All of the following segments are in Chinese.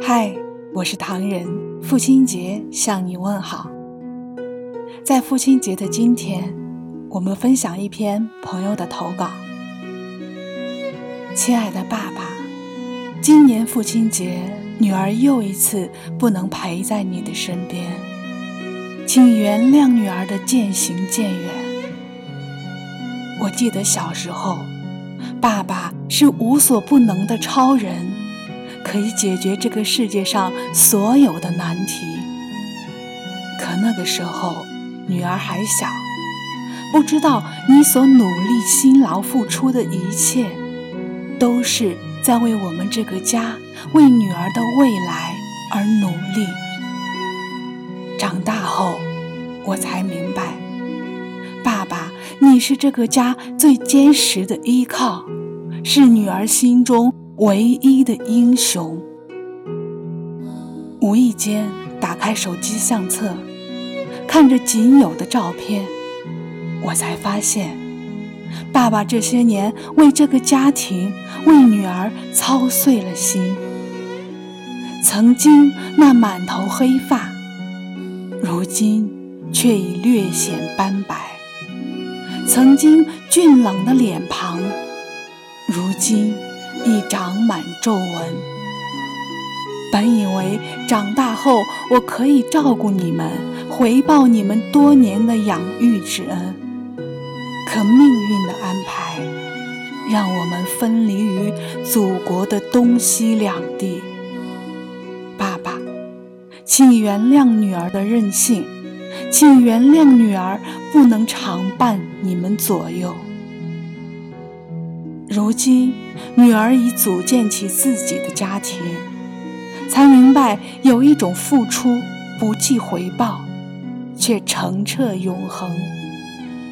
嗨，我是唐人，父亲节向你问好。在父亲节的今天，我们分享一篇朋友的投稿。亲爱的爸爸，今年父亲节，女儿又一次不能陪在你的身边，请原谅女儿的渐行渐远。我记得小时候，爸爸是无所不能的超人。可以解决这个世界上所有的难题。可那个时候，女儿还小，不知道你所努力、辛劳付出的一切，都是在为我们这个家、为女儿的未来而努力。长大后，我才明白，爸爸，你是这个家最坚实的依靠，是女儿心中。唯一的英雄。无意间打开手机相册，看着仅有的照片，我才发现，爸爸这些年为这个家庭、为女儿操碎了心。曾经那满头黑发，如今却已略显斑白；曾经俊朗的脸庞，如今。已长满皱纹。本以为长大后我可以照顾你们，回报你们多年的养育之恩，可命运的安排，让我们分离于祖国的东西两地。爸爸，请原谅女儿的任性，请原谅女儿不能常伴你们左右。如今，女儿已组建起自己的家庭，才明白有一种付出不计回报，却澄澈永恒，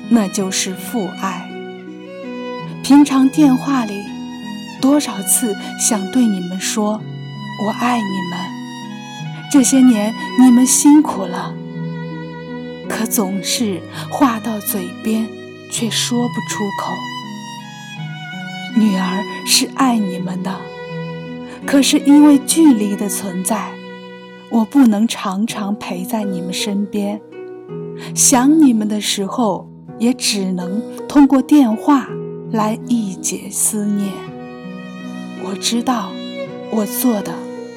那就是父爱。平常电话里，多少次想对你们说“我爱你们”，这些年你们辛苦了，可总是话到嘴边，却说不出口。女儿是爱你们的，可是因为距离的存在，我不能常常陪在你们身边。想你们的时候，也只能通过电话来一解思念。我知道，我做的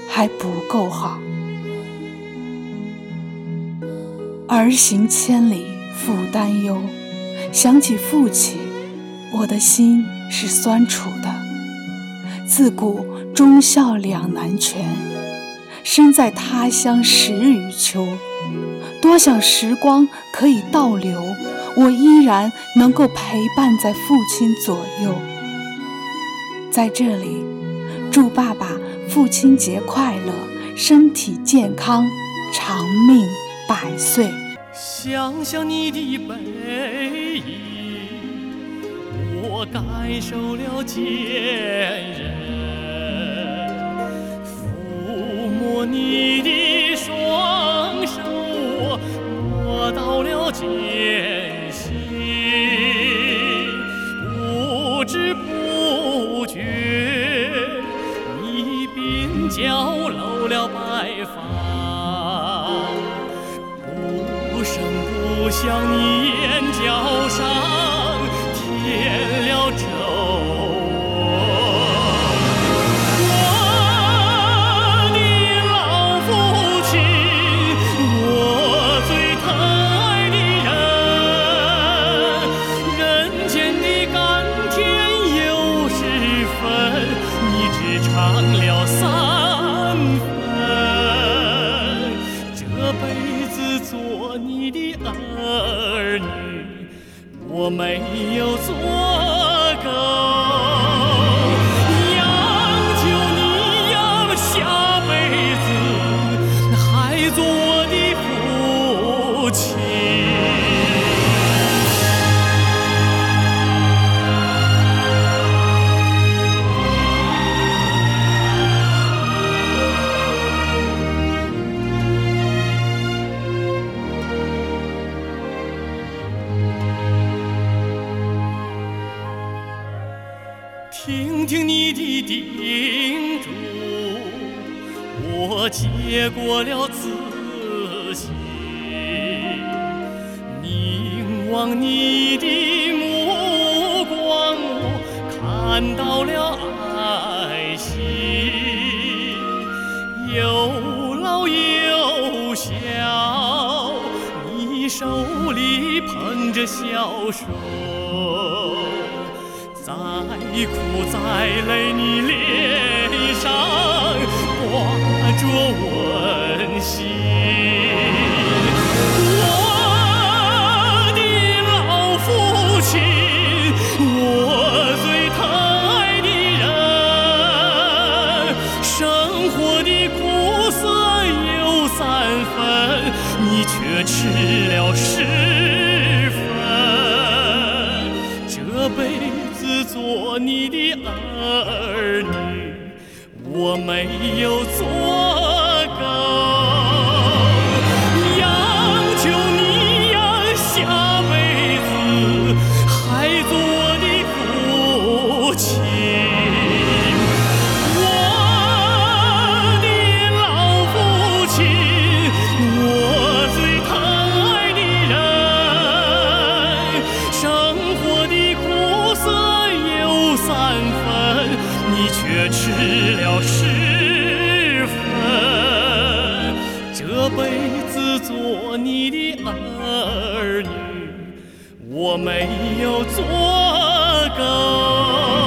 还不够好。儿行千里父担忧，想起父亲，我的心。是酸楚的，自古忠孝两难全。身在他乡十余秋，多想时光可以倒流，我依然能够陪伴在父亲左右。在这里，祝爸爸父亲节快乐，身体健康，长命百岁。想想你的背影。我感受了坚韧，抚摸你的双手，我摸到了艰辛，不知不觉，你鬓角露了白发，不声不响，你眼角上。变了这听你的叮嘱，我接过了自信，凝望你的目光，我看到了爱心，有老有小，你手里捧着小手。再苦再累，你脸上挂着温馨。我的老父亲，我最疼爱的人，生活的苦涩有三分，你却吃了十分。这辈子做你的儿女，我没有做够。我没有做够。